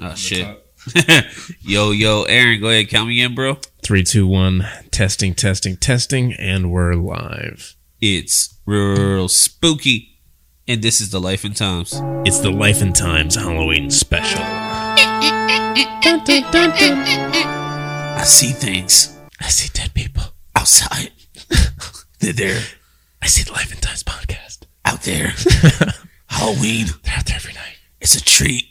Oh shit. yo, yo, Aaron, go ahead, count me in, bro. Three, two, one. Testing, testing, testing, and we're live. It's real spooky, and this is the life and times. It's the Life and Times Halloween special. I see things I see dead people. outside. They're there, I see the Life and Times podcast. out there. Halloween, They're out there every night. it's a treat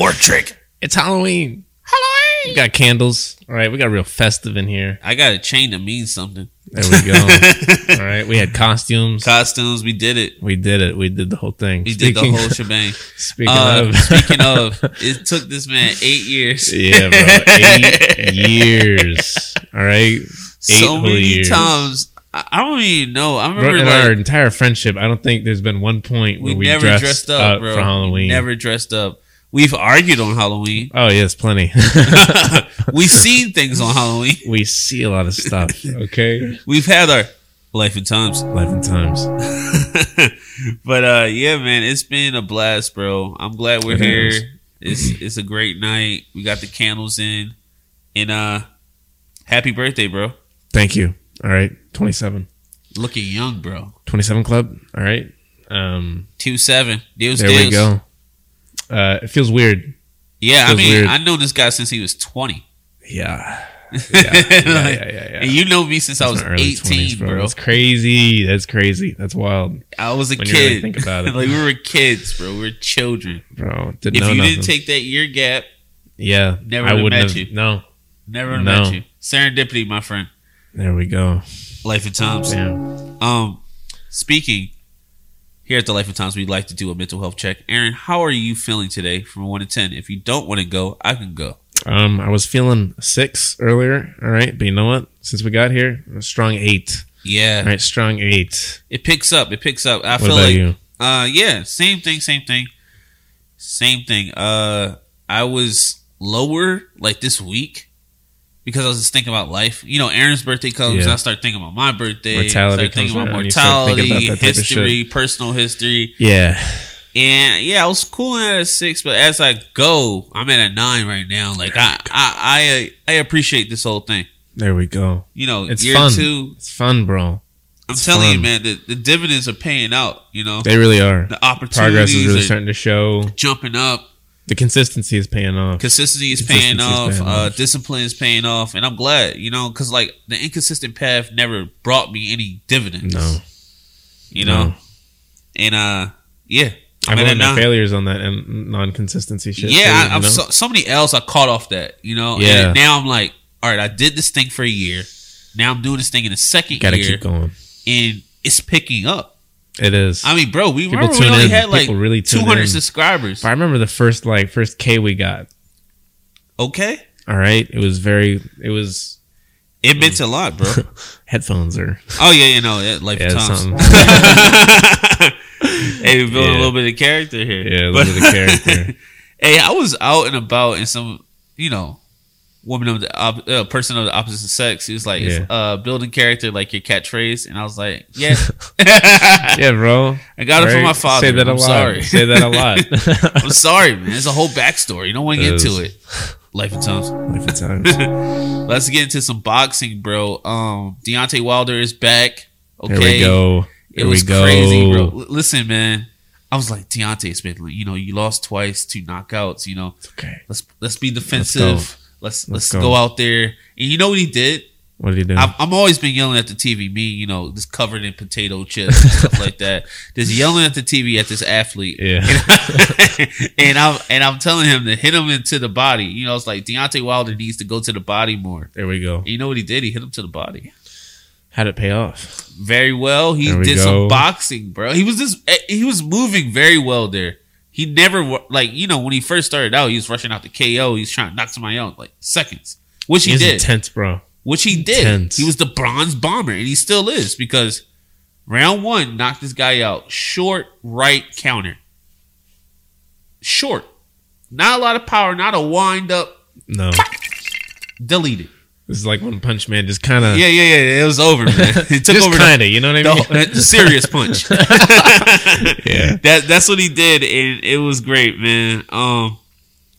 or trick. It's Halloween. Halloween. We got candles. All right, we got real festive in here. I got a chain that means something. There we go. All right, we had costumes. Costumes, we did it. We did it. We did the whole thing. We did the whole shebang. Speaking Uh, of, speaking of, it took this man eight years. yeah, bro, eight years. All right, so many years. times. I I don't even know. I remember in like, our entire friendship, I don't think there's been one point where we, never dressed, dressed, up, bro. for Halloween. We never dressed up. We've argued on Halloween. Oh yes, plenty. We've seen things on Halloween. we see a lot of stuff. Okay, We've had our life and times. life and times. but uh yeah, man, it's been a blast, bro. I'm glad we're It here. is. It's it's a great night. We got the candles in. And uh happy birthday, bro. Thank you. All right, 27. Looking young, bro. 27 club. All right. Um, Two seven. Deals, there we go. Uh, it feels weird. Yeah, I mean, weird. I know this guy since he was twenty. Yeah. Yeah, yeah, yeah, yeah, yeah, yeah. And you know me since I was 18, 20s, bro. That's crazy. That's crazy. That's wild, I was a when you really kid. think about it. like we were kids, bro. We were children. bro. Didn't if you nothing. didn't take that year gap, yeah, Never I wouldn't met have. you. No, never No. met you. Serendipity, my friend. there we go. Life and times. Damn. Um, speaking here at the Life and Times, we'd like to do a mental health check. Aaron, how are you feeling today from one to ten? If you don't want to go, I can go. Um, I was feeling six earlier. All right, but you know what? Since we got here, a strong eight. Yeah, All right, strong eight. it picks up. It picks up. I What feel about like you? Uh yeah, same thing, same thing. Same thing. Uh I was lower like this week because I was just thinking about life. You know, Aaron's birthday comes, Yeah. I start thinking about my birthday. Mortality start thinking about around, you thinking mortality, about that type of history, personal history. Yeah, And yeah, I was cooling at a six, but as I go, I'm at a nine right now. Like I I I, I appreciate this whole thing. there we go. You know, It's year fun. two, It's fun, bro. I'm It's telling you, man, the, the dividends are paying out, you know. They really are. The opportunities Progress is really are starting to show. jumping up. The consistency is paying off. Consistency is Consistency paying is off. paying uh, off. discipline is paying off, and I'm glad, you know, because like the inconsistent path never brought me any dividends. No, you know, no. and uh, yeah, I've at a learned my failures on that and non-consistency shit. Yeah, too, I, I'm know? so, somebody else. I caught off that, you know. Yeah. And now I'm like, all right, I did this thing for a year. Now I'm doing this thing in a second Gotta year, keep going. and it's picking up. It is. I mean, bro, we People remember we only in. had like really 200 in. subscribers. But I remember the first like first K we got. Okay, All right, it was very. It was it meant a lot, bro. headphones or Oh yeah, you know, life yeah, hey, we're building Yeah. a little bit of character here. Yeah, a But- little bit of character. hey, I was out and about, in some, you know, woman of the op- uh, person of the opposite sex. He was like, Yeah. uh, building character like your catchphrase, and I was like, yeah, yeah, bro. I got it from my father. Say that a I'm lot. sorry. Say that a lot. I'm sorry, man. There's a whole backstory. You don't want to get into it. Life and times. Life of times. Let's get into some boxing, bro. Um, Deontay Wilder is back. Okay, There we go. It was go. crazy, bro. L- listen, man. I was like, Deontay, it's been, you know, you lost twice, two knockouts. You know, Okay. let's let's be defensive. Let's let's, Let's go. go. out there. And you know what he did? What did he do? I've, I'm always been yelling at the TV. Me, you know, just covered in potato chips and stuff like that. Just yelling at the TV at this athlete. Yeah. And, and I'm and I'm telling him to hit him into the body. You know, it's like Deontay Wilder needs to go to the body more. there we go. And you know what he did? He hit him to the body. How'd it pay off? very well. He we did go. some boxing, bro. He was just eh, he was moving very well there. He never like you know when he first started out, he was rushing out the KO. He's trying to knock somebody out like seconds, which he He's did. intense, bro. which he did. Intense. He was the bronze bomber, and he still is because round one knocked this guy out short right counter, short, not a lot of power, not a wind up, No. deleted. This is like when punch man just kind of Yeah, yeah, yeah. It was over, man. It took over kind of, you know what I mean? the, the serious punch. yeah. that that's what he did, and it was great, man. Um,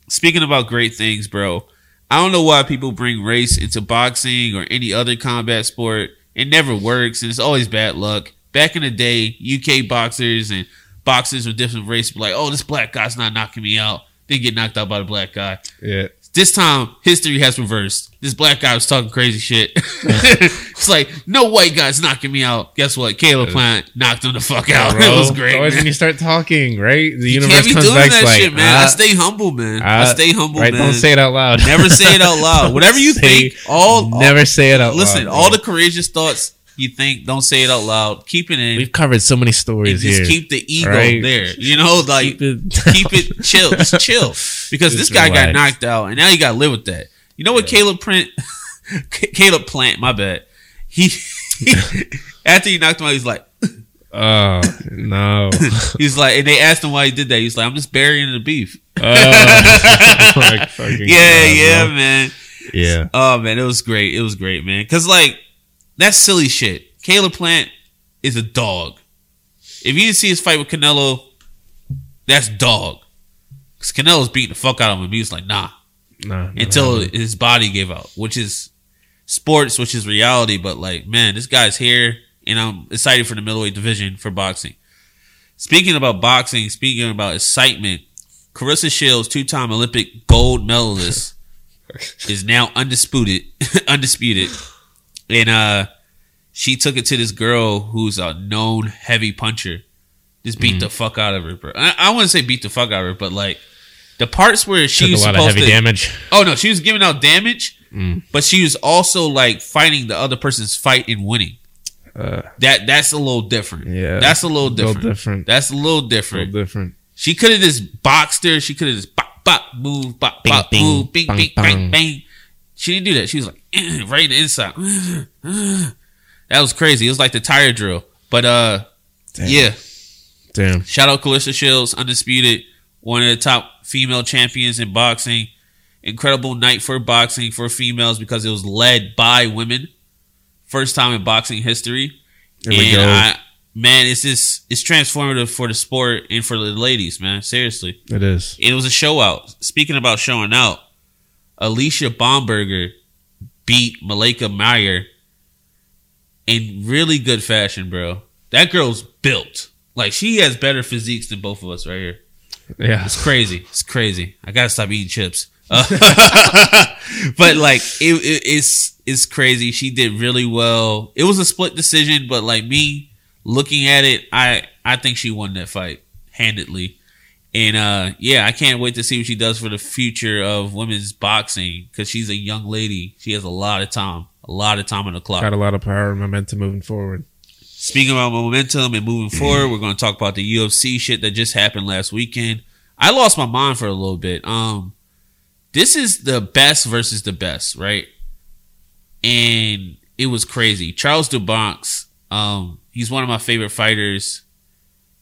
speaking about great things, bro. I don't know why people bring race into boxing or any other combat sport. It never works, and it's always bad luck. Back in the day, UK boxers and boxers with different races were like, "Oh, this black guy's not knocking me out." They get knocked out by the black guy. Yeah. This time, history has reversed. This black guy was talking crazy shit. it's like, no white guy's knocking me out. Guess what? Caleb Plant knocked him the fuck out. Bro, it was great. Always when you start talking, right? The You universe comes doing back that like, shit, man. I ah, stay humble, man. I ah, stay humble, right? man. Don't say it out loud. Never say it out loud. Whatever you Say- think, all Never say it out listen. loud. all the courageous thoughts you think, don't say it out loud. Keep it in. We've covered so many stories just here. keep the ego right? there. You know, like Keep it- keep it chill, just chill. Because this Just guy got knocked out, and now you got to live with that. You know what, Caleb Print, Caleb Plant, my bad. He, after he knocked him out, he's like, Oh no! he's like, and they asked him why he did that. He's like, I'm just burying the beef. Oh, my fucking yeah, God, yeah, bro. man. yeah. Oh man, it was great. It was great, man. Cause like that's silly shit. Caleb Plant is a dog. If you didn't see his fight with Canelo, that's dog. Cause Canelo's beating the fuck out of him. He was like, nah, no, until his body gave out, which is sports, which is reality. But like, man, this guy's here, and I'm excited for the middleweight division for boxing. Speaking about boxing, speaking about excitement, Claressa Shields, two-time Olympic gold medalist, is now undisputed, undisputed, and uh, she took it to this girl who's a known heavy puncher. Just beat the fuck out of her, bro. I, I wouldn't say beat the fuck out of her, but like the parts where she took was a lot of heavy to, damage. Oh no, she was giving out damage, Mm. but she was also like fighting the other person's fight and winning. Uh, That that's a little different. Yeah. that's a little little different. different. That's a little different. a little different. different. She could have just boxed her. She could have just bop bop move bop bop bing, move bing bing bang. bang. She didn't do that. She was like right in inside. that was crazy. It was like the tire drill. But uh, Damn. yeah. Damn. Shout out Claressa Shields, undisputed, one of the top female champions in boxing. Incredible night for boxing for females because it was led by women. First time in boxing history. And. I, man, it's just it's transformative for the sport and for the ladies, man. Seriously. It is. It was a show out. Speaking about showing out, Alycia Baumgardner beat Mikaela Mayer in really good fashion, bro. That girl's built. Like she has better physiques than both of us right here. Yeah. It's crazy. It's crazy. I gotta stop eating chips. Uh, but like it, it, it's it's crazy. She did really well. It was a split decision, but like me looking at it, I I think she won that fight handedly. And uh yeah, I can't wait to see what she does for the future of women's boxing because she's a young lady. She has a lot of time, a lot of time on the clock. Got a lot of power and momentum moving forward. Speaking about momentum and moving forward, we're going to talk about the UFC shit that just happened last weekend. I lost my mind for a little bit. Um, this is the best versus the best, right? And it was crazy. Charles do Bronx, um, he's one of my favorite fighters.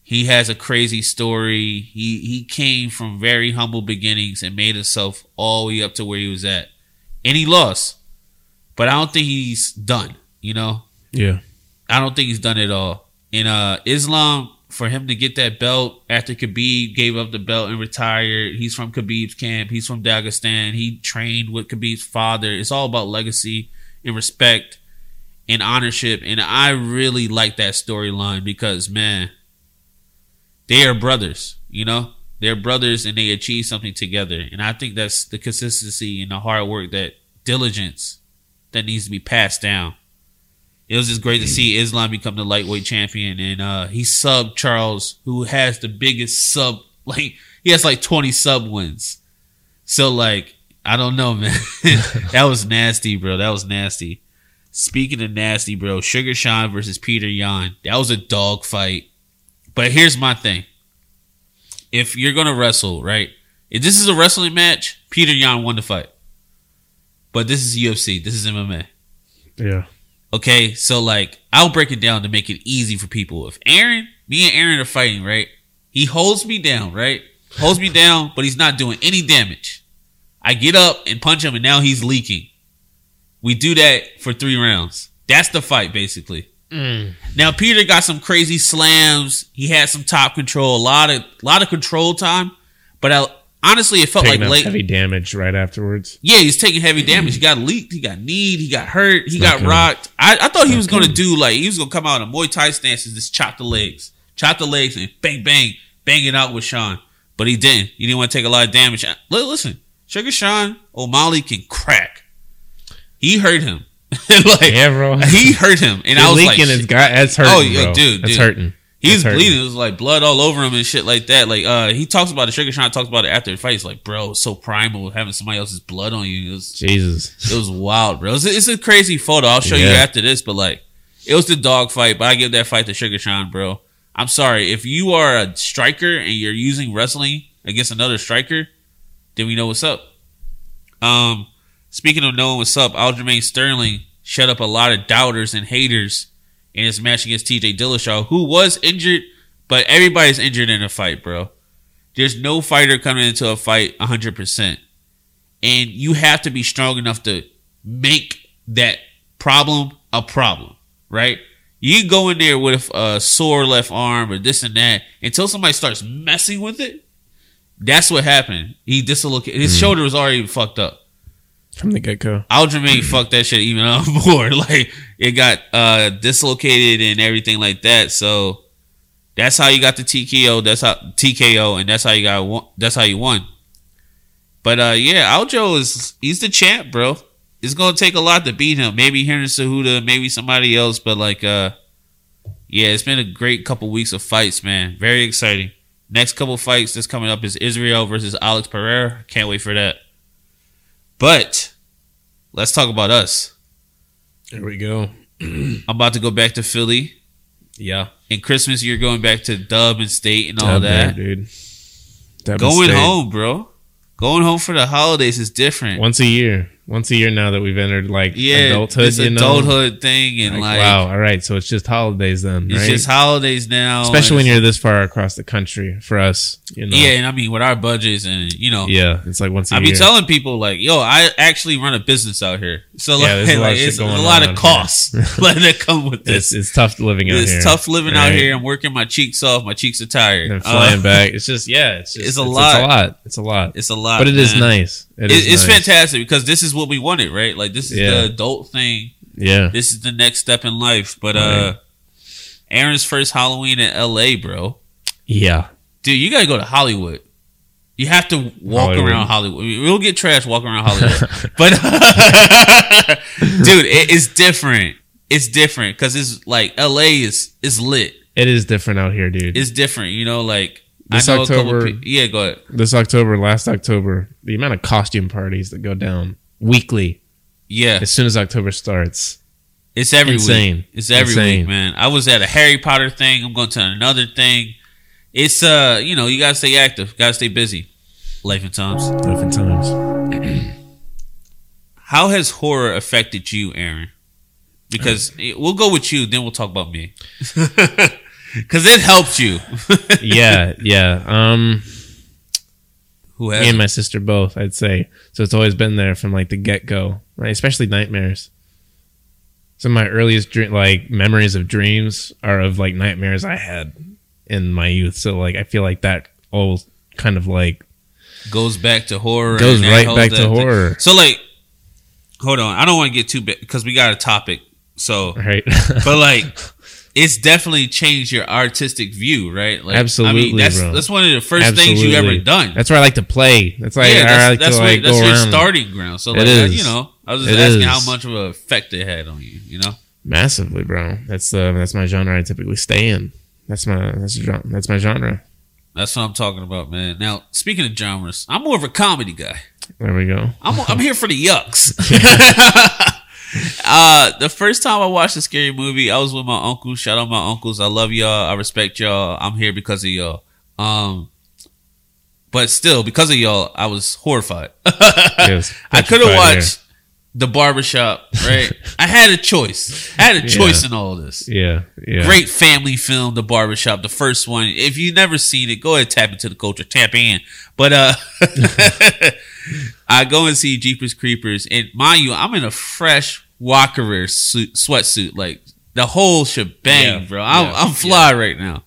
He has a crazy story. He he came from very humble beginnings and made himself all the way up to where he was at, and he lost. But I don't think he's done. You know, Yeah. I don't think he's done it all. In uh Islam, for him to get that belt after Khabib gave up the belt and retired, he's from Khabib's camp. He's from Dagestan. He trained with Khabib's father. It's all about legacy and respect and ownership. And I really like that storyline because man, they are brothers. You know, they're brothers and they achieve something together. And I think that's the consistency and the hard work, that diligence that needs to be passed down it was just great to see Islam become the lightweight champion, and uh, he subbed Charles, who has the biggest sub. Like he has like twenty sub wins. So like I don't know, man. that was nasty, bro. That was nasty. Speaking of nasty, bro, Sugar Sean versus Peter Yan. That was a dog fight. But here's my thing: if you're gonna wrestle, right? If this is a wrestling match, Peter Yan won the fight. But this is UFC. This is MMA. Yeah. Okay, so like I'll break it down to make it easy for people. If Aaron, me and Aaron are fighting, right? He holds me down, right? Holds me down, but he's not doing any damage. I get up and punch him, and now he's leaking. We do that for three rounds. That's the fight, basically. Mm. Now Peter got some crazy slams. He had some top control, a lot of lot of control time. But I honestly, it felt Taking like late. heavy damage right afterwards. Yeah, he's taking heavy damage. He got leaked. He got kneed. He got hurt. He not got rocked. I, I thought he was going to do like he was going to come out in a Muay Thai stance and just chop the legs, chop the legs, and bang bang bang it out with Sean. But he didn't. He didn't want to take a lot of damage. Li- Listen, Sugar Sean O'Malley can crack. He hurt him. like Yeah, bro. he hurt him, and I was like, leaking. it's got. It's hurting. Oh, yeah, bro. dude, It's dude. hurting. He was It's hurting. bleeding. It was like blood all over him and shit like that. Like uh, he talks about it. Sugar Sean talks about it after the fight. He's like, bro, so primal having somebody else's blood on you. It was Jesus. it was wild, bro. It's a, it's a crazy photo. I'll show you after this, but like, it was the dog fight. But I give that fight to Sugar Sean, bro. I'm sorry if you are a striker and you're using wrestling against another striker, then we know what's up. Um, speaking of knowing what's up, Aljamain Sterling shut up a lot of doubters and haters in his match against T.J. Dillashaw, who was injured, but everybody's injured in a fight, bro. There's no fighter coming into a fight 100 percent and you have to be strong enough to make that problem a problem, right? You go in there with a sore left arm or this and that until somebody starts messing with it. That's what happened. He dislocated his mm. shoulder was already fucked up. From the get go. Aljamain fucked that shit even up more. Like it got uh dislocated and everything like that. So that's how you got the TKO. That's how TKO, and that's how you got. That's how you won. But uh yeah, Aljo is he's the champ, bro. It's gonna take a lot to beat him. Maybe Henry Cejudo, maybe somebody else. But like uh yeah, it's been a great couple weeks of fights, man. Very exciting. Next couple fights that's coming up is Israel versus Alex Pereira. Can't wait for that. But let's talk about us. There we go. I'm about to go back to Philly. Yeah. And Christmas, you're going back to Dub and State and all Dub that. there, dude. Dub Going home, bro. Going home for the holidays is different. once a year. Once a year now that we've entered like yeah, adulthood. this you know? adulthood thing, and Like, like, wow. All right. So it's just holidays then, it's right? just holidays now. Especially when you're this far across the country for us. You know. yeah, and I mean with our budgets and you know, Yeah. It's like once a I be telling people like, yo, I actually run a business out here, so like, Yeah, there's a lot of like, shit it's, a lot of costs that come with this. it's tough living out It's here. It's tough living out here. I'm working my cheeks off. My cheeks are tired. And Uh, flying back. It's just yeah. It's just, it's a It's lot. a lot. It's a lot. it's a lot, but it is man. nice. It is it's nice. fantastic because this is what we wanted, right? Like this is Yeah. the adult thing. Yeah. This is the next step in life. But uh Aaron's first Halloween in LA, bro. Yeah. Dude, you gotta go to Hollywood. You have to walk Hollywood. around Hollywood. We'll get trash walking around Hollywood. but dude, it, it's different. It's different because it's like LA is is lit. It is different out here, dude. It's different. You know, like This I October- Pe- yeah, go ahead. this October, last October, the amount of costume parties that go down weekly Yeah, as soon as October starts. It's every Insane. week. It's every Insane. week, man. I was at a Harry Potter thing. I'm going to another thing. It's uh, you know, you gotta stay active, gotta stay busy. Life and times. Different times. How has horror affected you, Aaron? Because Uh, we'll go with you, then we'll talk about me. Because it helped you. yeah, yeah. Um, Who me has? and my sister both, I'd say. So it's always been there from like the get go, right? Especially nightmares. Some of my earliest dream, like memories of dreams are of like nightmares I had in my youth. So like I feel like that all kind of like goes back to horror. goes right back to thing. horror, So like, hold on. I don't want to get too big because we got a topic. So, right? but like, it's definitely changed your artistic view, right? Like, Absolutely, I Absolutely, mean, that's bro. that's one of the first things you ever done. That's where I like to play. That's why yeah, I like that's, to where- like that's your around. starting ground. So It like, is. you know, I was just It asking is. how much of an effect it had on you. You know, Massively, bro. That's the that's my genre I typically stay in. That's my that's that's my genre. that's what I'm talking about, man. Now, speaking of genres, I'm more of a comedy guy. There we go. I'm I'm here for the yucks. uh, the first time I watched a scary movie, I was with my uncle. Shout out my uncles. I love y'all. I respect y'all. I'm here because of y'all. Um, but still, because of y'all, I was horrified. Yes, I could have watched the barbershop, right? I had a choice. I had a choice Yeah. in all this. Yeah, yeah. Great family film, The Barbershop, the first one. If you've never seen it, go ahead tap into the culture, tap in. But uh I go and see Jeepers Creepers, and mind you, I'm in a fresh Walkerer suit, sweatsuit, like the whole shebang, Yeah, bro. I'm, yeah, I'm fly right now.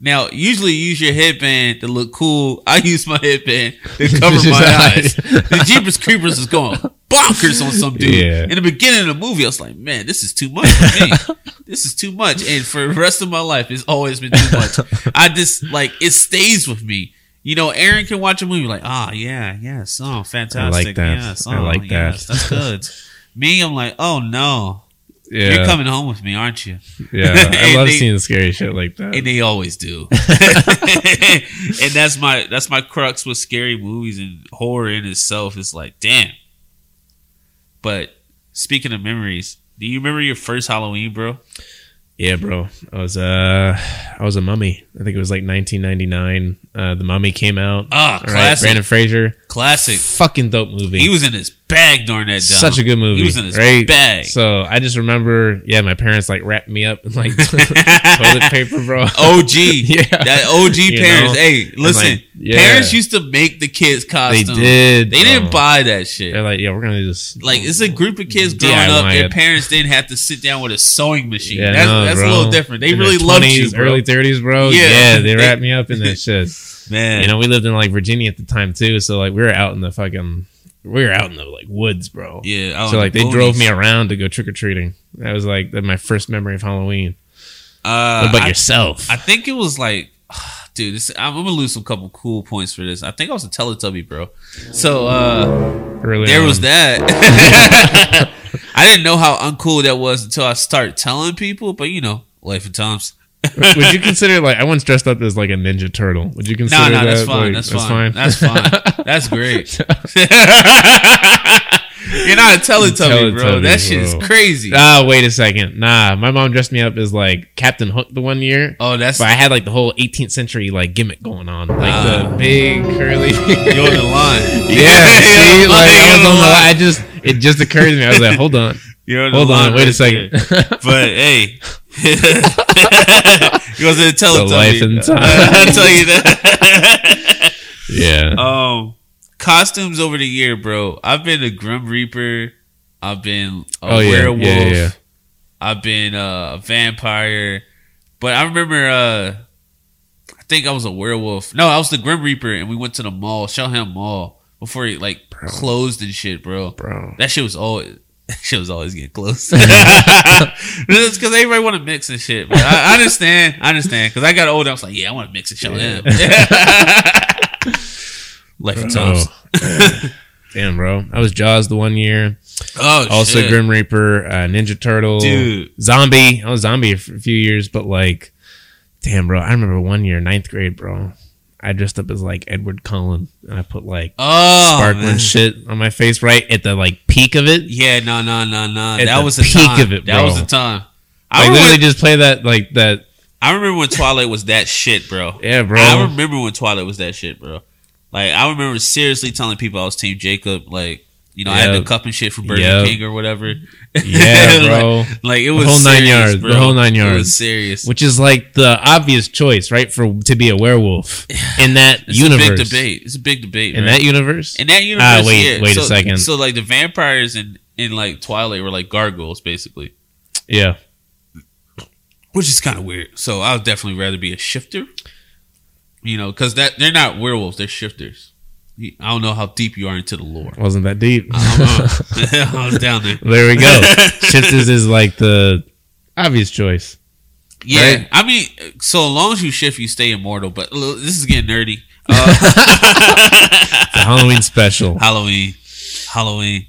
Now, usually you use your headband to look cool. I use my headband to cover my eyes. The Jeepers Creepers is going bonkers on some dude. Yeah. In the beginning of the movie, I was like, man, this is too much for me. this is too much. And for the rest of my life, it's always been too much. I just, like, it stays with me. You know, Aaron can watch a movie like, ah, yeah, yes, oh, fantastic. that. Yes, I oh, like that. yes, that's good. me, I'm like, oh, no. Yeah, You're coming home with me, aren't you? yeah. I love they- seeing scary shit like that. and they always do. and that's my that's my crux with scary movies and horror in itself. It's like, damn. But speaking of memories, do you remember your first Halloween, bro? Yeah, bro. I was uh I was a mummy. I think it was like 1999. Uh The Mummy came out. Ah, All right, classic. Brendan Fraser. Classic. Fucking dope movie. He was in his bag during that. Dumb. such a good movie. He was in his right? bag. So I just remember, yeah, my parents like wrapped me up in like toilet paper, bro. OG. Yeah. That OG You parents. know? Hey, listen. like, yeah. Parents used to make the kids costumes. they did. They didn't bro. buy that shit. They're like, yeah, we're gonna just Like it's a group of kids growing up. DIY Their it. parents didn't have to sit down with a sewing machine. Yeah, that's no, that's a little different. They In really loved you, bro. early 30s, bro. Yeah. Yeah, they They- wrapped me up in that shit. Man, You know, we lived in like Virginia at the time too, so like we were out in the fucking, we were out in the like woods, bro. yeah. So like the they drove me around to go trick or treating. That was like my first memory of Halloween. Uh, what about I, yourself? I think it was like, dude. This, I'm, I'm gonna lose some couple cool points for this. I think I was a Teletubby, bro. So uh, Early there on. was that. I didn't know how uncool that was until I started telling people. But you know, life and times. Would you consider like I once dressed up as like a Ninja Turtle? Would you consider No, no, that? that's fine. like, that's, fine. That's fine. That's great. You're not a Teletubby, bro. That shit is crazy. Ah, wait a second. Nah, my mom dressed me up as like Captain Hook the one year. oh, that's But I had like the whole 18th century like gimmick going on, like Ah. the big curly. you're on the line. yeah, see, like I was on the. line. I just it just occurred to me. I was like, hold on, You're on the hold line on, wait a second. But hey, he was in a Teletubby. life and time. I'll tell you that. yeah, um, costumes over the year, bro. I've been a Grim Reaper. I've been a Oh, werewolf. Yeah, yeah, yeah. I've been uh, a vampire. But I remember, uh, I think I was a werewolf. No, I was the Grim Reaper, and we went to the mall, Cheltenham Mall, before it like closed and shit, bro. bro. That shit was always. Shit was always getting close. it's because everybody want to mix and shit. But I, I understand. I understand. Because I got older, I was like, yeah, I want to mix and show him. Life and times. Oh. Damn, bro. I was Jaws the one year. Oh, Also, shit. Grim Reaper, uh, Ninja Turtle, Dude. Zombie. I was Zombie for a few years, but like, damn, bro. I remember one year, ninth grade, bro. I dressed up as like Edward Cullen, and I put like Oh, sparkling man. shit on my face right at the like peak of it. Yeah, no, no, no, no. At That the was the peak time. of it, That was the time. I Like remember, literally just play that like that. I remember when Twilight was that shit, bro. Yeah, bro. I remember when Twilight was that shit, bro. Like I remember seriously telling people I was Team Jacob. Like you know, I had Yep. the cup and shit from Burger Yep. King or whatever. Yeah, bro. like, like, it was whole nine serious, yards, the bro. whole nine It yards. was serious. Which is like the obvious choice, right? For to be a werewolf in that It's universe. a big debate. It's a big debate. In right? that universe, In that universe, Ah, wait, yeah. wait a second. So like the vampires in in like Twilight were like gargoyles, basically, yeah. which is kind of weird. So I would definitely rather be a shifter. You know, because that they're not werewolves; they're shifters. I don't know how deep you are into the lore. Wasn't that deep? I was down there. there we go. Shifters is like the obvious choice. Yeah, Right? I mean, so long as you shift, you stay immortal. But this is getting nerdy. Uh, The Halloween special. Halloween, Halloween,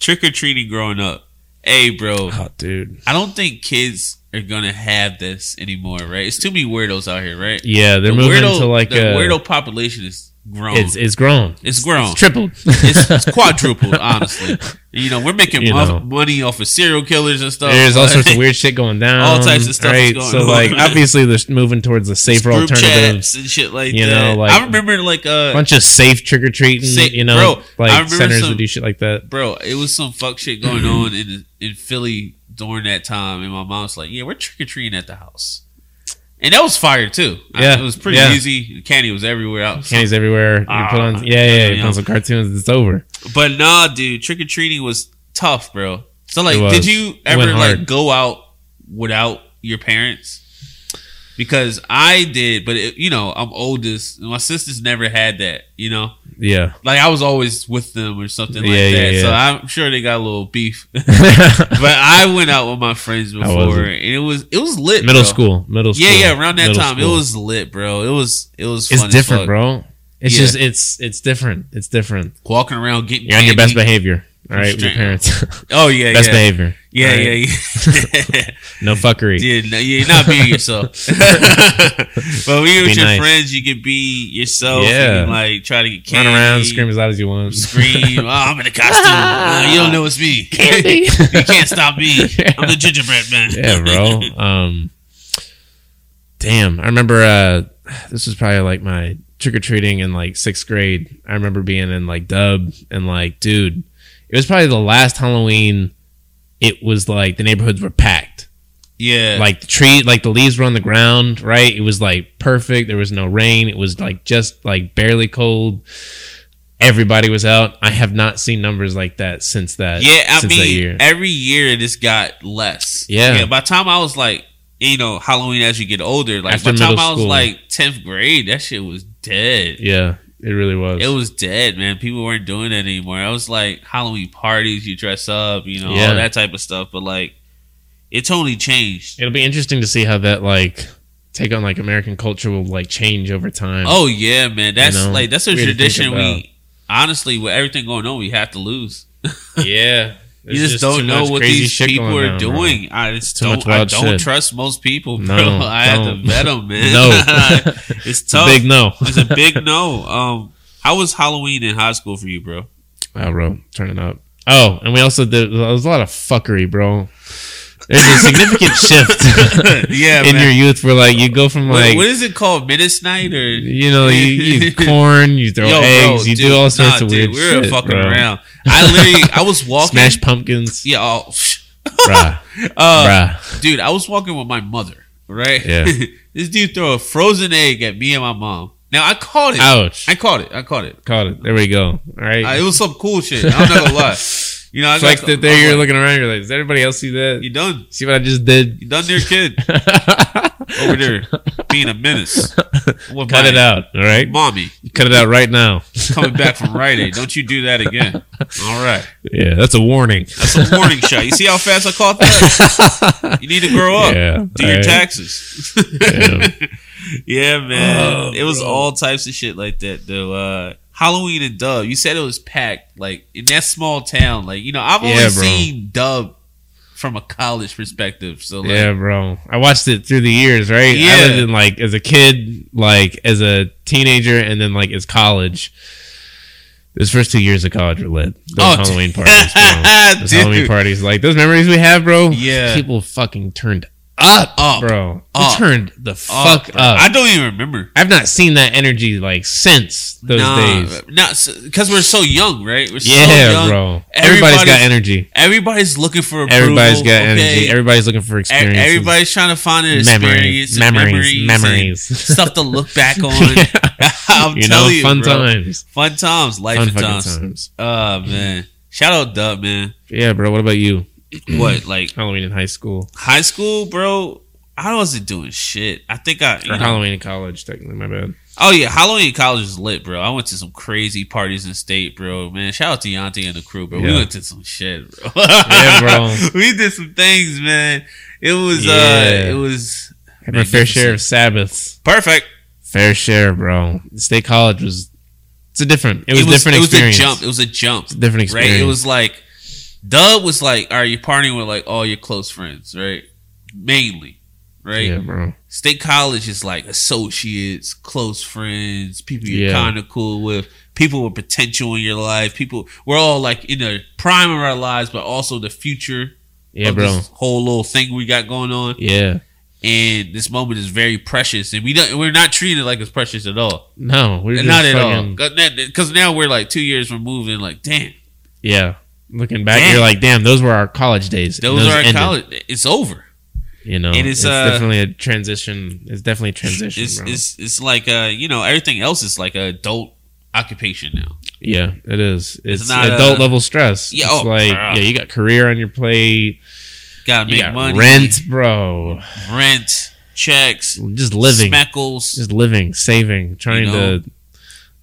trick or treating growing up. Hey, bro, Oh, dude. I don't think kids are gonna have this anymore, right? It's too many weirdos out here, right? Yeah, they're The moving weirdo, to like the a. weirdo population is grown. It's it's grown. It's grown. It's tripled. It's, it's quadrupled, honestly. You know, we're making You know. money off of serial killers and stuff. There's all sorts of weird shit going down. All types of stuff is Right. so on. like obviously they're moving towards the safer group alternatives. chats and shit like You that. know, like- I remember like uh, bunch of safe trick or treating, Sa- you know, bro, I like remember centers some- that do shit like that. bro, it was some fuck shit going on in in Philly during that time, and my mom's like, "Yeah, we're trick or treating at the house," and that was fire too. I- Yeah, it was pretty yeah. easy. Candy was everywhere. Out, Candies everywhere. You Ah, put on, yeah, yeah, you put on some cartoons. It's over. but nah, dude, trick or treating was tough, bro. So like, did you ever like go out without your parents? Because I did, but it, you know, I'm oldest. and My sisters never had that. You know, Yeah. like I was always with them or something like Yeah, yeah, that. So. I'm sure they got a little beef. but I went out with my friends before, it? and it was it was lit. Middle bro. school. Middle school. Yeah, yeah, around that middle time, school. it was lit, bro. It was it was. It's different, bro. It's Yeah. just it's it's different. It's different. Walking around getting You're on your best behavior. All right, with your parents. Oh yeah, best yeah. behavior. Yeah, All right? yeah, yeah. No fuckery. Yeah, no, you're not being yourself. but when you're with your nice. friends, you can be yourself. Yeah. and like try to get candy, Run around, scream as loud as you want. scream. Oh, I'm in a costume. Uh, you don't know it's me. Candy. you can't stop me. I'm the gingerbread man. yeah, bro. Um, damn, I remember. uh This was probably like my trick or treating in like sixth grade. I remember being in like Dub and like, dude, it was probably the last Halloween. It was like the neighborhoods were packed. yeah, Like the tree, like the leaves were on the ground. Right, it was like perfect. There was no rain. It was like just like barely cold. Everybody was out. I have not seen numbers like that since that. yeah. I since that mean, year. every year it just got less. Yeah. yeah. By the time I was like, you know, Halloween as you get older, like After by the time I was school. like tenth grade, that shit was dead. yeah, it really was. It was dead, man. People weren't doing that anymore. I was like Halloween parties, you dress up, you know, Yeah. all that type of stuff. But like, it totally changed. It'll be interesting to see how that like take on like American culture will like change over time. Oh yeah, man. That's You know, like that's a weird tradition we honestly with everything going on we have to lose. yeah. You just, don't know what these people are doing. I just Too don't. I don't shit. trust most people, bro. No, I have to don't. vet them, man. No. it's tough. a big no. it's a big no. Um, how was Halloween in high school for you, bro? Wow, bro, turning up. Oh, and we also did. There was a lot of fuckery, bro. There's a significant shift yeah, in man. your youth where like you go from What- like what is it called? Minutes night or you know you, you eat corn, you throw Yo, eggs, bro, you dude, do all sorts nah, of weird dude, we were shit, fucking bro. around. I literally, I was walking. Smash pumpkins, Yeah, oh, bruh, uh, bruh. dude, I was walking with my mother. Right. Yeah. this dude throw a frozen egg at me and my mom. Now I caught it. Ouch! I caught it. I caught it. Caught it. There we go. All right. Uh, it was some cool shit. I'm not gonna lie. You know, I it's like that. There you're like, looking around. You're like, does everybody else see that? You done? See what I just did? You done there, kid? Over there, being a menace. With Cut it out. All right. mommy. Cut it out right now. Coming back from Rite Aid. Don't you do that again. All right. Yeah, that's a warning. That's a warning shot. You see how fast I caught that? You need to grow up. Yeah, Do your alright. taxes. Yeah. yeah, man. Oh, it was bro. all types of shit like that, though. Uh, Halloween and Dub. You said it was packed, like in that small town. Like you know, I've only Yeah, seen Dub from a college perspective. So like, Yeah, bro. I watched it through the years, right? Yeah. I lived in like as a kid, like as a teenager, and then like as college. Those first two years of college were lit. Those Oh, Halloween parties, bro. Those. Halloween parties, like those memories we have, bro. Yeah. people fucking turned up, Up. bro. They Up. turned the fuck bro. up. I don't even remember. I've not seen that energy like since those days. Not because we're so young, right? We're so Yeah, young. bro. Everybody's got energy. Everybody's looking for approval. Everybody's got okay? energy. Everybody's looking for experience. Everybody's trying to find an experience, memories, and memories, memories, memories. and stuff to look back on. I'm you know, telling you, fun bro. times, fun times, life fun and times. times. Oh man, shout out Dub, man. Yeah, bro. What about you? What like Halloween in high school high school, bro? I wasn't doing shit. I think I. you or know- Halloween in college? Technically, my bad. Oh yeah, Halloween in college is lit, bro. I went to some crazy parties in state, bro. Man, shout out to Yanti and the crew, bro. We went to some shit, bro. Yeah, bro. we did some things, man. It was, uh, it was Had my fair share of Sabbaths. perfect. Fair share, bro. State college was. It's a different. It was, different It was experience. a jump. It was a jump, It's a different right? experience. It was like Dub was like, "Are you partying with like all your close friends, right? Mainly, right? Yeah, bro. State college is like associates, close friends, people you're Yeah. kind of cool with, people with potential in your life. People we're all like in the prime of our lives, but also the future Yeah, bro. this whole little thing we got going on. Yeah. And this moment is very precious, and we don't we're not treated like it's precious at all. No, we're not at all. Because now we're like two years removed, and like, damn, Yeah. Looking back, Damn. you're like, damn, those were our college days. and those, are our ended. college. It's over. You know, it's, it's, uh, definitely a transition. It's definitely a transition, It's it's it's like uh you know everything else is like a adult occupation now. yeah, it is. It's, not adult a- level stress. Yeah, it's oh, like bruh. yeah, you got career on your plate. Gotta make got money, rent, bro. rent, checks, just living, Smeckles, just living, saving, trying You know? to.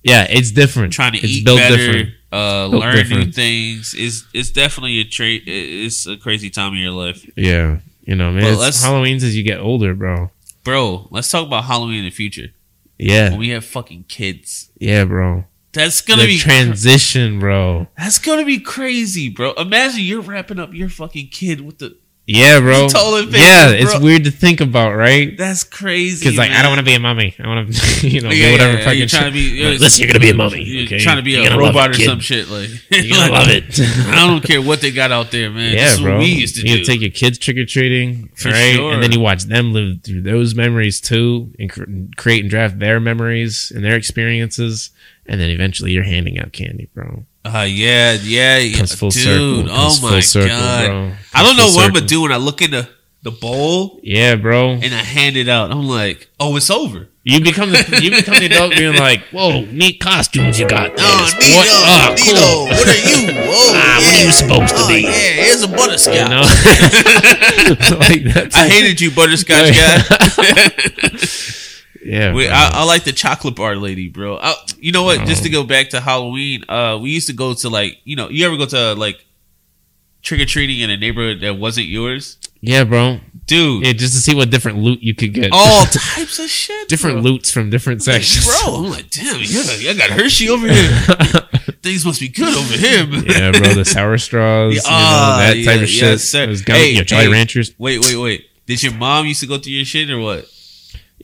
Yeah, it's different. trying to it's eat built better, different. Uh, Built learn new things. It's it's definitely a trait. It's a crazy time of your life, Yeah, you know, man. Well, it's let's- Halloween's as you get older, bro. bro. Let's talk about Halloween in the future Yeah, when we have fucking kids. yeah, bro. That's gonna The be transition, bro. That's gonna be crazy, bro. Imagine you're wrapping up your fucking kid with the. Yeah, bro. total advantage, yeah, it's bro. weird to think about, right? That's crazy. Because like I don't want to be a mummy. I want to, you know, Yeah, do whatever yeah, yeah. You're trying to be. Like, Listen, you're gonna be a mummy. You're okay? trying to be You're a robot it, or kid. some shit. Like You're gonna love it. I don't care what they got out there, man. yeah, bro. what we used to you do. take your kids trick or treating, right? sure. And then you watch them live through those memories too, and cr- create and draft their memories and their experiences, and then eventually you're handing out candy, bro. Uh, yeah, yeah, yeah. Comes full dude. circle. oh my full circle, god. bro. I don't know what I'm gonna do when I look in the the bowl Yeah, bro. and I hand it out. I'm like, oh, it's over. You become the you become the adult being like, whoa, neat costumes you got. Oh, This. Nito, What? Ah, Nito, cool. what are you? Whoa, Ah, what are you supposed to oh, be? Yeah, here's a butterscotch. You know? like I hated you, butterscotch guy. Yeah, We. I, I like the chocolate bar lady, bro. I, you know what? Just to go back to Halloween, uh, we used to go to like, you know, you ever go to like trick or treating in a neighborhood that wasn't yours, yeah, bro. dude? Yeah, just to see what different loot you could get. all types of shit, different bro. loots from different sections. bro. I'm like, damn, yeah, I got Hershey over here. Things must be good over here. yeah, bro. The sour straws, Yeah, you know, ah, that type yeah, of shit. yes, sir. Gum, Hey, you know, Jolly hey. Ranchers. Wait, wait, wait. Did your mom used to go through your shit or what?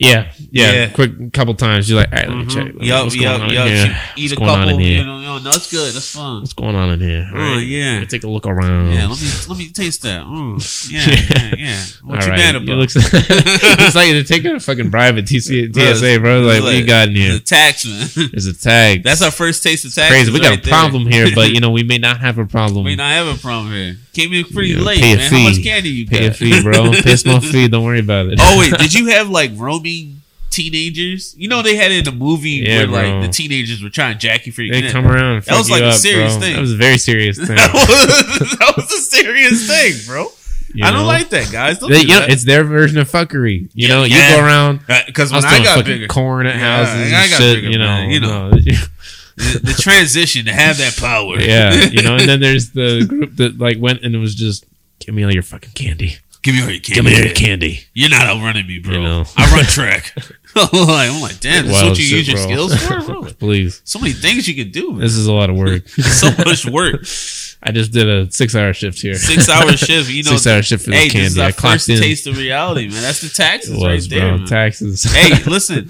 Yeah, yeah, Yeah. Quick couple times. You're like, all right, let me check. Let me- Yup, what's going yup, on yup. here? Eat What's a going on in couple. here? You know, no, that's good. That's fun. What's going on in here? Oh, All right. yeah. Take a look around. Yeah, let me let me taste that. Mm, yeah, yeah, yeah. What All you right. mad It about? looks, it's like you're taking a fucking TC, TSA, bro. Like, what you got in here? tax, man. There's a tag. That's our first taste of tax. crazy. We got a problem here, but you know we may not have a problem. we may not have a problem here. Came in pretty Yeah, late, pay a man. How much fee. candy you Pay got? a fee, bro. Pay a small fee. Don't worry about it. oh wait, did you have like roaming teenagers? You know they had it in the movie Yeah, where bro. like the teenagers were trying to jack you for They come around. And That was like you a serious bro. thing. That was a very serious thing. that, was, that was a serious thing, bro. you I don't like that, guys. Don't They- do you know, it's their version of fuckery. You Yeah, know, you yeah. go around. Uh, because I when was I got bigger, corn at houses I got shit. bigger, you know, man, you know. no. the, the transition to have that power. yeah, you know. And then there's the group that like went and it was just, give me all your fucking candy. Give me all your candy. Give me all your candy. You're not outrunning me, bro. You know. I run track. I'm like, damn, this is what you shit, use your bro. skills for, bro. Please, So many things you can do. Man. this is a lot of work. so much work. I just did a six-hour shift here. Six hour shift. You know, Six-hour shift for hey, this this is candy. our I first in. taste of reality, man. That's the taxes was, right there. bro. man. Taxes. hey, listen,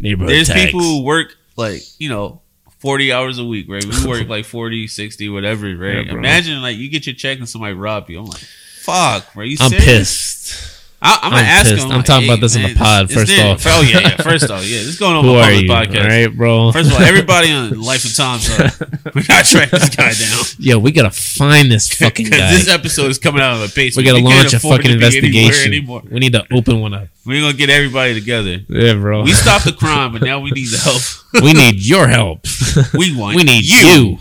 there's tax. people who work like, you know, 40 hours a week, right? We work like 40, 60, whatever, right? Yeah. Imagine like you get your check and somebody rob you. I'm like, fuck, bro. You I'm serious? pissed. I, I'm gonna ask pissed. him. I'm like, talking hey, about this on the pod, first there- off. Oh yeah, yeah. First off, yeah. This is going on Who my public you? podcast. All right, bro. First of all, everybody on Life of Tom, so we gotta track this guy down. Yo, we gotta find this fucking guy. this episode is coming out of a basement. we gotta can't launch a fucking to be anywhere investigation. We need to open one up. We're gonna get everybody together. Yeah, bro. We stopped the crime, but now we need the help. we need your help. We want we need you, you,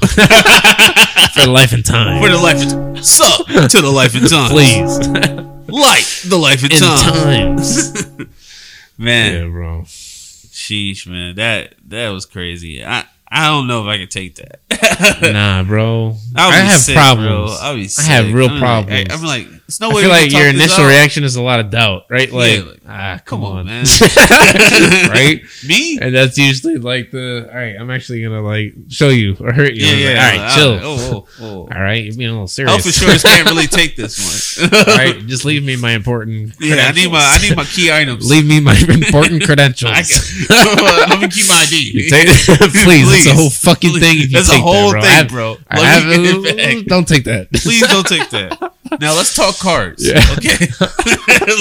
for life and time. for the life of sup to the life and time. Please, like the life of time, times. man. yeah, bro. Sheesh, man, that that was crazy. I I don't know if I can take that. Nah, bro. I'll I have sick, problems. Bro. I have real I'm problems. Like, I'm like, it's no I way. feel like your initial reaction is a lot of doubt, right? Like, like, ah, come, Come on, on, man. right? Me? And that's usually like the all right. I'm actually gonna like show you or hurt you. Yeah, I'm like, yeah. all right, chill. Oh, oh, oh. All right, you're being a little serious. Health insurance can't really take this one. all right, just leave me my important. Yeah, I need my I need my key items. Leave me my important credentials. I got, I'm gonna keep my ID. Take- please, it's a whole fucking Please. thing. If you That's take a whole that, bro. thing, bro. I have- me don't take that. Please don't take that. Now let's talk cards. Yeah. Okay.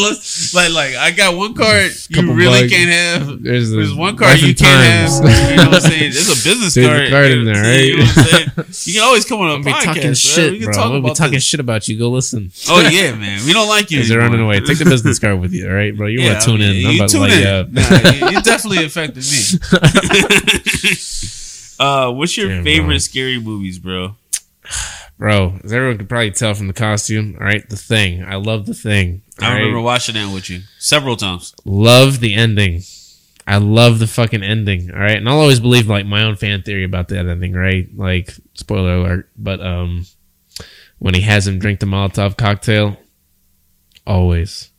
let's like like I got one card you really bugs. can't have. There's, There's one card you can't times. have. You know what I'm saying? There's a business There's a card. card you in know- there, You know right? what I'm saying? You can always come on a I'll be podcast. talking man. shit, we can bro. talk We'll be talking this. shit about you. Go listen. Oh yeah, man. We don't like you. As they're running away, take the business card with you, all right, bro. You Yeah, want to tune I mean, in? I'm you about to tune light in. Nah, you- it definitely affected me. uh, what's your Damn, favorite bro. scary movies, bro? Bro. As everyone could probably tell from the costume, all right, the thing. I love the thing. I right? remember watching that with you several times. love the ending. I love the fucking ending. All right, and I'll always believe like my own fan theory about that ending, right? Like spoiler alert, but um, when he has him drink the Molotov cocktail, always.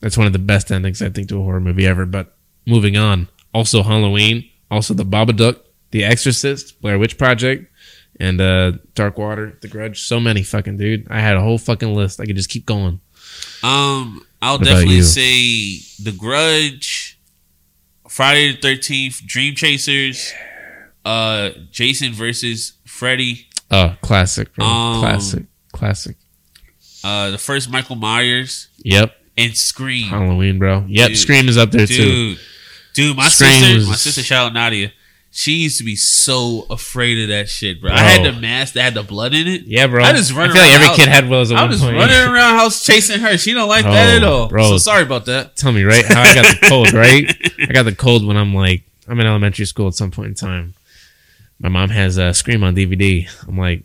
That's one of the best endings I think to a horror movie ever. But moving on, also Halloween, also the Babadook, The Exorcist, Blair Witch Project, and uh Dark Water, The Grudge. So many fucking dude. I had a whole fucking list. I could just keep going. Um, I'll What definitely say The Grudge, Friday the Thirteenth, Dream Chasers, uh, Jason versus Freddy, Oh, classic, bro. Um, classic, classic. uh, the first Michael Myers, Yep. and Scream. Halloween, bro. Yep, Dude. Scream is up there too. dude, dude, my Scream sister, was- my sister, shout out Nadia. She used to be so afraid of that shit, bro. I had the mask that had the blood in it. Yeah, bro. I just run I feel like every the kid had one those I was point. running around house chasing her. She don't like that Oh, at all. bro. So sorry about that. Tell me, right? How I got the cold, right? I got the cold when I'm like, I'm in elementary school at some point in time. My mom has a Scream on DVD. I'm like,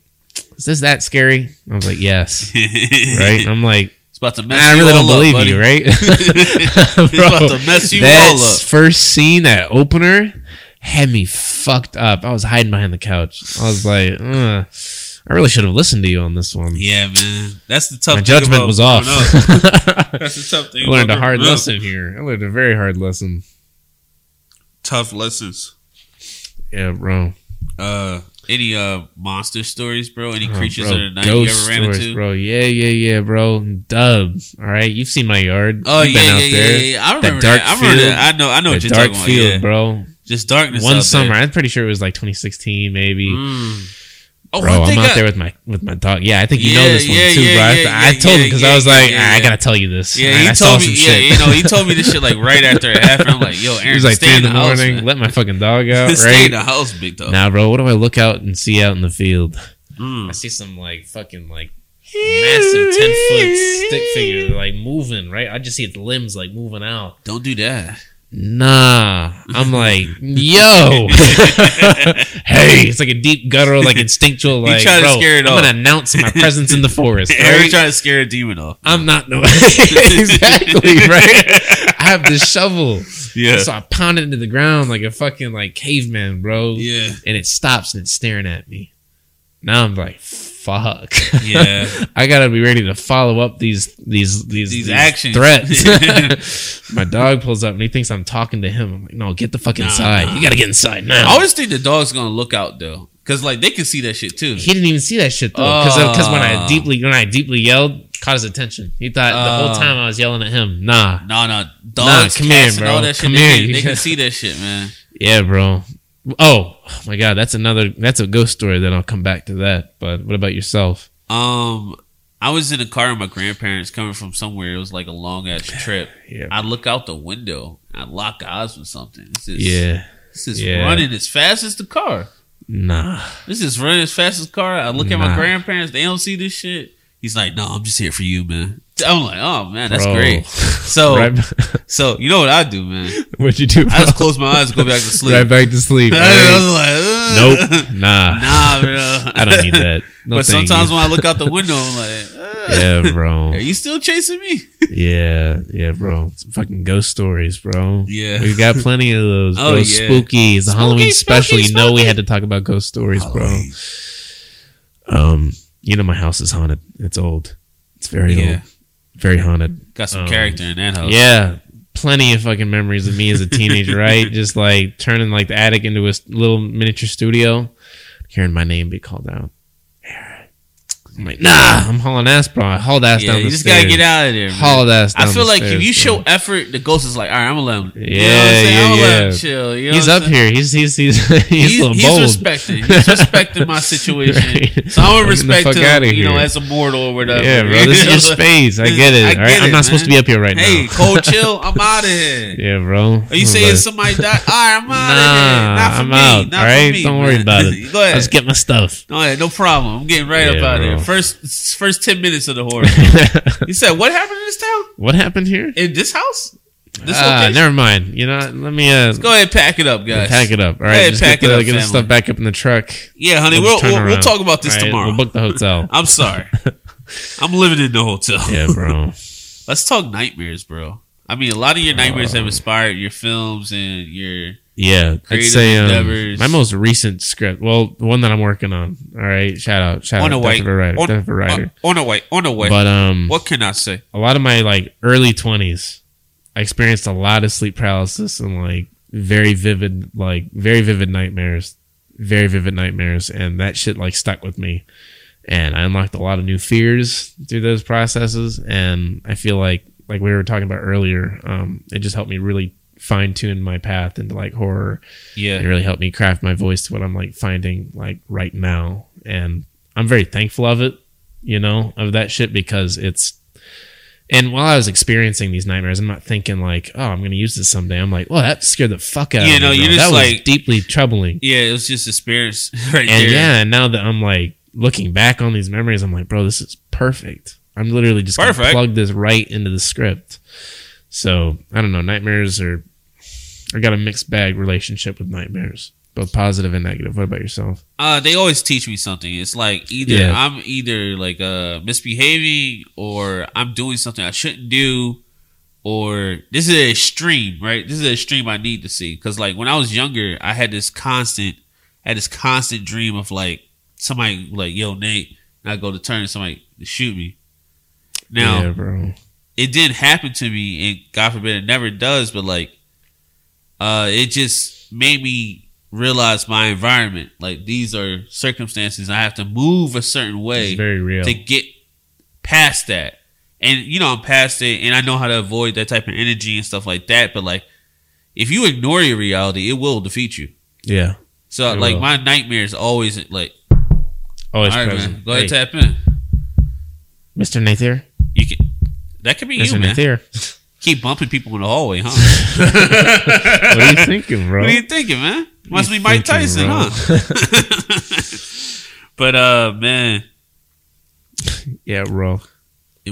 is this that scary? I was like, yes. Right? And I'm like, It's about to mess you all up. I really all don't believe up, you, right? It's about to mess you all up. first scene, that opener, had me fucked up. I was hiding behind the couch. I was like, uh, I really should have listened to you on this one. Yeah, man. That's the tough. My thing judgment about was off. That's the tough thing. I learned a hard lesson here. I learned a very hard lesson. Tough lessons. Yeah, bro. Uh, any uh monster stories, bro? Any Oh, creatures bro, of the night you ever ran stories, into? bro. Yeah, yeah, yeah, bro. Dub. All right, you've seen my yard. Oh You've yeah, been yeah, out yeah, there. yeah, yeah. I remember dark that. I remember that. I know. I know what you're dark talking field, about. Yeah. bro. Just darkness. One summer, There. I'm pretty sure it was like 2016, maybe. Mm. Oh, Bro, I'm out I- there with my with my dog. Yeah, I think you Yeah, know this one yeah, too, yeah, bro. I- I, told him because I was like, "Ah, I gotta tell you this. Yeah, he I saw told some me. Yeah, shit. you know, he told me this shit like right after it happened. I'm like, yo, Aaron, He was like three in the house, morning. man. Let my fucking dog out, stay in right? the house, big dog. Nah, bro. What do I look out and see out in the field? I Mm. see some like fucking like massive ten foot stick figure like moving. Right, I just see its limbs like moving out. Don't do that. Nah, I'm like, yo, hey, it's like a deep guttural, like instinctual, like, to bro, scare it I'm off. gonna announce my presence in the forest. Aaron Right? trying to scare a demon off. I'm not no exactly right. I have this shovel, Yeah. so I pound it into the ground like a fucking like caveman, bro. Yeah. and it stops and it's staring at me. Now I'm like, fuck. Yeah. I gotta be ready to follow up these these these, These actions. threats. My dog pulls up and he thinks I'm talking to him. I'm like, no, get the fuck Nah, inside. nah. You gotta get inside now. I always think the dog's gonna look out though, because like they can see that shit too. he didn't even see that shit though, because uh, when I Oh. deeply when I deeply yelled, caught his attention. He thought the Oh. whole ah. time I was yelling at him. Nah, No, no, dogs, come cats, here, bro. that shit. Come they, here. They can see that shit, man. yeah, bro. Oh, oh my god, that's another. That's a ghost story. Then I'll come back to that. But what about yourself? Um, I was in a car with my grandparents coming from somewhere. It was like a long ass trip. Yeah, I look out the window. I lock eyes with something. This is yeah, This is Yeah. running as fast as the car. nah. This is running as fast as the car. I look at my grandparents. They don't see this shit. He's like, no, I'm just here for you, man. I'm like, oh man, that's Bro. great. So, right, so you know what I do, man? what'd you do? I just close my eyes and go back to sleep. Right back to sleep. I was like, Nope. Nah. nah, bro. I don't need that. No, but sometimes you. when I look out the window, I'm like, uh, yeah, bro. are you still chasing me? Yeah, yeah, bro. Some fucking ghost stories, bro. Yeah. We've got plenty of those, bro. Oh, yeah. Spooky. It's the Spooky, Halloween spooky, special. You know we had to talk about ghost stories, bro. Um, you know my house is haunted. It's old. It's very Yeah. old. Very haunted. Got some Um, character in that house. Yeah. Plenty of fucking memories of me as a teenager, right? Just like turning like the attic into a little miniature studio, hearing my name be called out. Aaron. I'm like, nah, I'm hauling ass, bro. I hauled ass Yeah, down the you just stairs. gotta get out of there. Man. Hauled ass I feel like if stairs, you bro. show effort, the ghost is like, all right, I'm gonna let him. Yeah, you know what I'm yeah, I'm gonna let him yeah. chill. You know He's up saying? here. He's he's he's he's, He's, he's bold. respecting. He's respecting my situation. Right. So I'm gonna respect him, you know, as a mortal or whatever. Yeah, bro. This is your space. I get it. I all right? get I'm it, not supposed to be up here right Hey, now. Hey, cold chill. I'm out of here. Yeah, bro. Are you saying somebody died? All right, I'm out of here. Not for me. for me, don't worry about it. Go ahead. Let's get my stuff. No problem. I'm getting right up out of here. First, first ten minutes of the horror. you said what happened in this town? what happened here? In this house? This Ah, location- never mind. You know, let me uh, Go ahead, and pack it up, guys. pack it up. All right, ahead, just pack get, it the, up, get the stuff back up in the truck. Yeah, honey, We'll we'll we'll, talk about this right, tomorrow. We'll book the hotel. I'm sorry. I'm living in the hotel. yeah, bro. Let's talk nightmares, bro. I mean, a lot of your nightmares Uh, have inspired your films and your. Yeah, I'd say um, my most recent script. Well, the one that I'm working on. All right, shout out, shout On out, way. Death of a writer, On, Death of a writer. on, on a way. On a way. But um, what can I say? a lot of my like early 20s, I experienced a lot of sleep paralysis and like very vivid, like very vivid nightmares, very vivid nightmares, and that shit like stuck with me. And I unlocked a lot of new fears through those processes, and I feel like like we were talking about earlier, um, it just helped me really fine tune my path into like horror Yeah. it really helped me craft my voice to what I'm like finding like right now. And I'm very thankful of it, you know, of that shit because it's and while I was experiencing these nightmares, I'm not thinking like, oh, I'm gonna use this someday. I'm like, well, that scared the fuck out Yeah, of no, me. you're bro. just was like- deeply troubling. Yeah, it was just experience right And there. yeah, and now that I'm like looking back on these memories, I'm like, bro, this is perfect. I'm literally just gonna plug this right into the script. So I don't know, nightmares are I got a mixed bag relationship with nightmares, both positive and negative. What about yourself? Uh, they always teach me something. It's like either Yeah. I'm either like uh misbehaving or I'm doing something I shouldn't do, or this is an extreme, right? This is an extreme I need to see because like when I was younger, I had this constant, I had this constant dream of like somebody like yo Nate, and I go to turn and somebody to shoot me. Now yeah, bro. It didn't happen to me, and God forbid it never does. But like, uh, it just made me realize my environment. Like these are circumstances. I have to move a certain way It's very real. to get past that. And you know, I'm past it, and I know how to avoid that type of energy and stuff like that. But like, if you ignore your reality, it will defeat you. yeah, So like, will. my nightmares always like, always all right, present. man, go ahead, Hey, tap in. Mr. Nathier, You can. That could be Mr. you, man. Nathier, Keep bumping people in the hallway, huh? what are you thinking, bro? What are you thinking, man? Must be Mike thinking, Tyson, bro? huh? but uh, man, yeah, bro.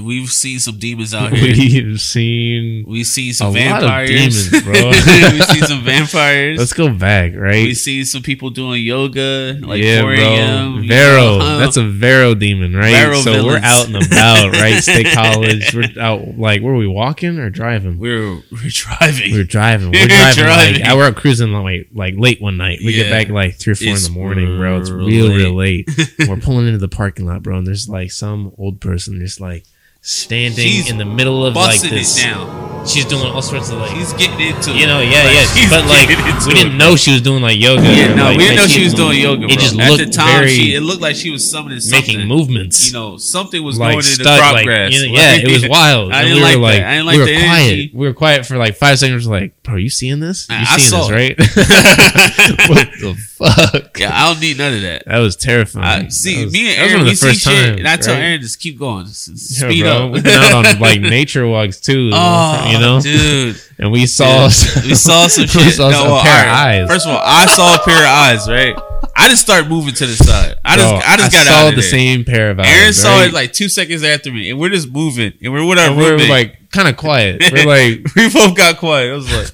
We've seen some demons out here. We've seen We've seen some vampires, demons, bro. we've seen some vampires. Let's go back, right? We've seen some people doing yoga, like yeah, 4 bro. a.m. Vero, know? that's a Vero demon, right? Vero so we're out and about, right? State College. We're out. Like, were we walking or driving? we're we're driving. We were driving. We We were driving. driving. Like I were cruising like like late one night. We Yeah. get back like three or four It's in the morning, bro. It's real real, real late. we're pulling into the parking lot, bro, and there's like some old person just like standing She's in the middle of like this. it down. She's doing all sorts of like She's getting into you know, yeah, Like, yeah. But like, we didn't know she was doing like yoga. Yeah, no, like, we didn't like, know she was doing yoga. Bro. It just At looked the time, very she, it looked like she was summoning something. making movements. You know, something was going in the crop like grass. you know, yeah, it was wild. I didn't we like that. like, I didn't like we were the quiet. energy. We were quiet for like five seconds. Like, bro, are you seeing this? You I seeing this, right? what the fuck? Yeah, I don't need none of that. That was terrifying. I, see, That was- me and that was Aaron, we see first shit, times, and I tell right? Aaron, just keep going, just, just Yeah, speed up. We've been out on like nature walks too. oh, you know, dude, and we saw we saw some shit. we saw No, a well, pair all of eyes. First of all, I saw a pair of eyes. Right, I just start moving to the side. I just, Bro, I just got saw out of the same pair of eyes. Aaron saw it like two seconds after me, and we're just moving, and we're with our and we're like kind of quiet. We're like we both got quiet. I was like,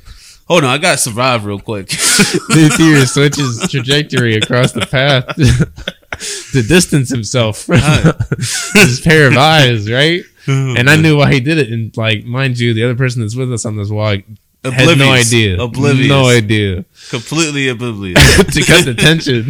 hold on, I gotta survive real quick. the theater switches trajectory across the path to distance himself from his pair of eyes, right? Oh, and I knew why he did it. And like, mind you, the other person that's with us on this walk had no idea, Oblivious. no idea completely oblivious. to cut the tension.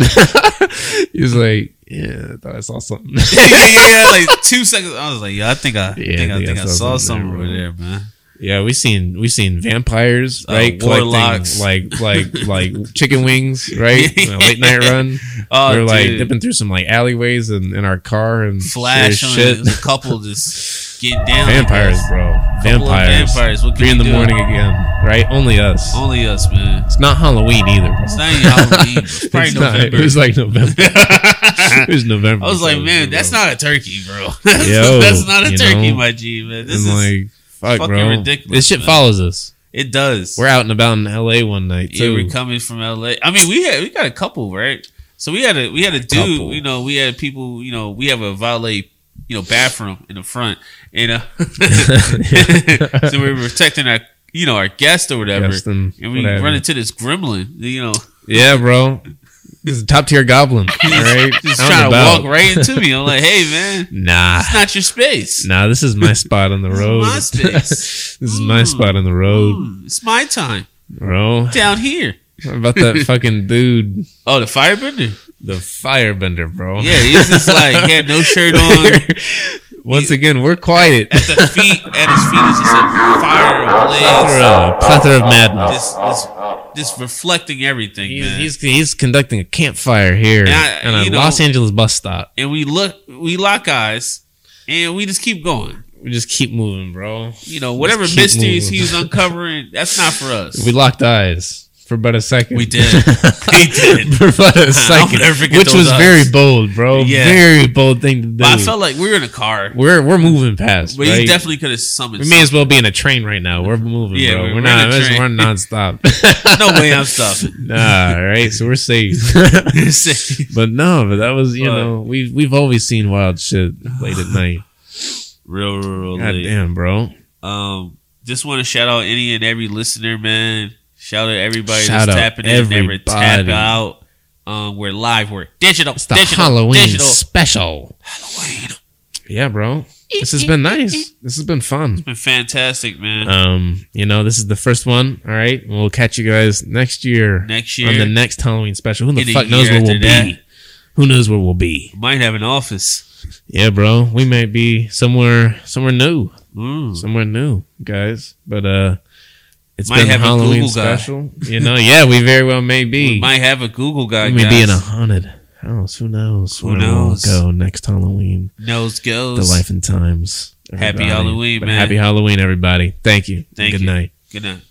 he was like, "Yeah, I thought I saw something." yeah, yeah, yeah, like two seconds. I was like, yeah, I think I, Yeah, think, I, think I saw something there, over there, man. Yeah, we seen we seen vampires, Uh, right? warlocks. Collecting, like like like chicken wings, right? Late night run. Oh, we were like dipping through some like alleyways in, in our car and Flash shit. on shit. it. A couple just get down. Vampires, bro. Vampires. Vampires. What Three in the do? morning again, right? Only us. Only us, man. It's not Halloween either, bro. It's not even Halloween. It's probably It's not. It was like November. it was November. I was like, man, that's not a turkey, bro. that's, Yo, that's not a turkey, know? my G, man. This And is like, fuck, fucking bro. ridiculous, This shit man. follows us. it does. We're out and about in L.A. one night Too. yeah, we're coming from LA. I mean, we had we got a couple, right? So we had a we had a dude. Couple. You know, we had people. You know, we have a valet. You know, bathroom in the front, and uh, so we were protecting our you know, our guest or whatever, Guest and and we whatever. run into this gremlin. You know, Yeah, bro. This is a top tier goblin. All right. just trying to about. walk right into me. I'm like, hey man, Nah. it's not your space. Nah, this is my spot on the This is road. my space. this is my Mm. spot on the road, Mm, it's my time bro. down here. How about that fucking dude, Oh, the firebender. the firebender, bro? Yeah, he's just like he had no shirt on. Once again, we're quiet. At the feet, at his feet is just a fire plethora, ablaze. plethora of madness. Just, just, just reflecting everything, He's, man. he's he's conducting a campfire here I- at a know- Los Angeles bus stop. and we look, we lock eyes, and we just keep going. We just keep moving, bro. You know, whatever mysteries moving. he was uncovering, that's not for us. We locked eyes for about a second. We did. We did. for about a second, which was very bold, bro. Yeah. Very bold thing to do. But I felt like we were in a car, we're we're moving past. but right? he definitely could have summoned. We may as well be in a train right now. We're moving, Yeah, bro. we're- We're, we're not. We're, we're nonstop. no way I'm stopping. nah, all right. So we're safe. but no, but that was you But- know we we've always seen wild shit late at night. real, real, real God late. damn, bro. Um, just want to shout out any and every listener, man. Shout out everybody Shout that's out tapping in, never tap everybody. out. Um, we're live. We're digital. It's the digital, Halloween digital. special. Halloween. Yeah, bro. This has been nice. This has been fun. It's been fantastic, man. Um, you know, this is the first one. All right, we'll catch you guys next year Next year, on the next Halloween special. Who the In fuck knows where we'll that. be? Who knows where we'll be? might have an office. Yeah, bro. We might be somewhere, somewhere new, Mm. somewhere new, guys. But uh, it's Might been have a Halloween Google guy. special. You know, yeah, we very well may be. We might have a Google guy. we may be in a guys. haunted house. Who knows? Who where knows? We'll go next Halloween. nose goes. The life and times. Happy. Halloween, But man. Happy Halloween, everybody. Thank you. Thank Good you. night. Good night.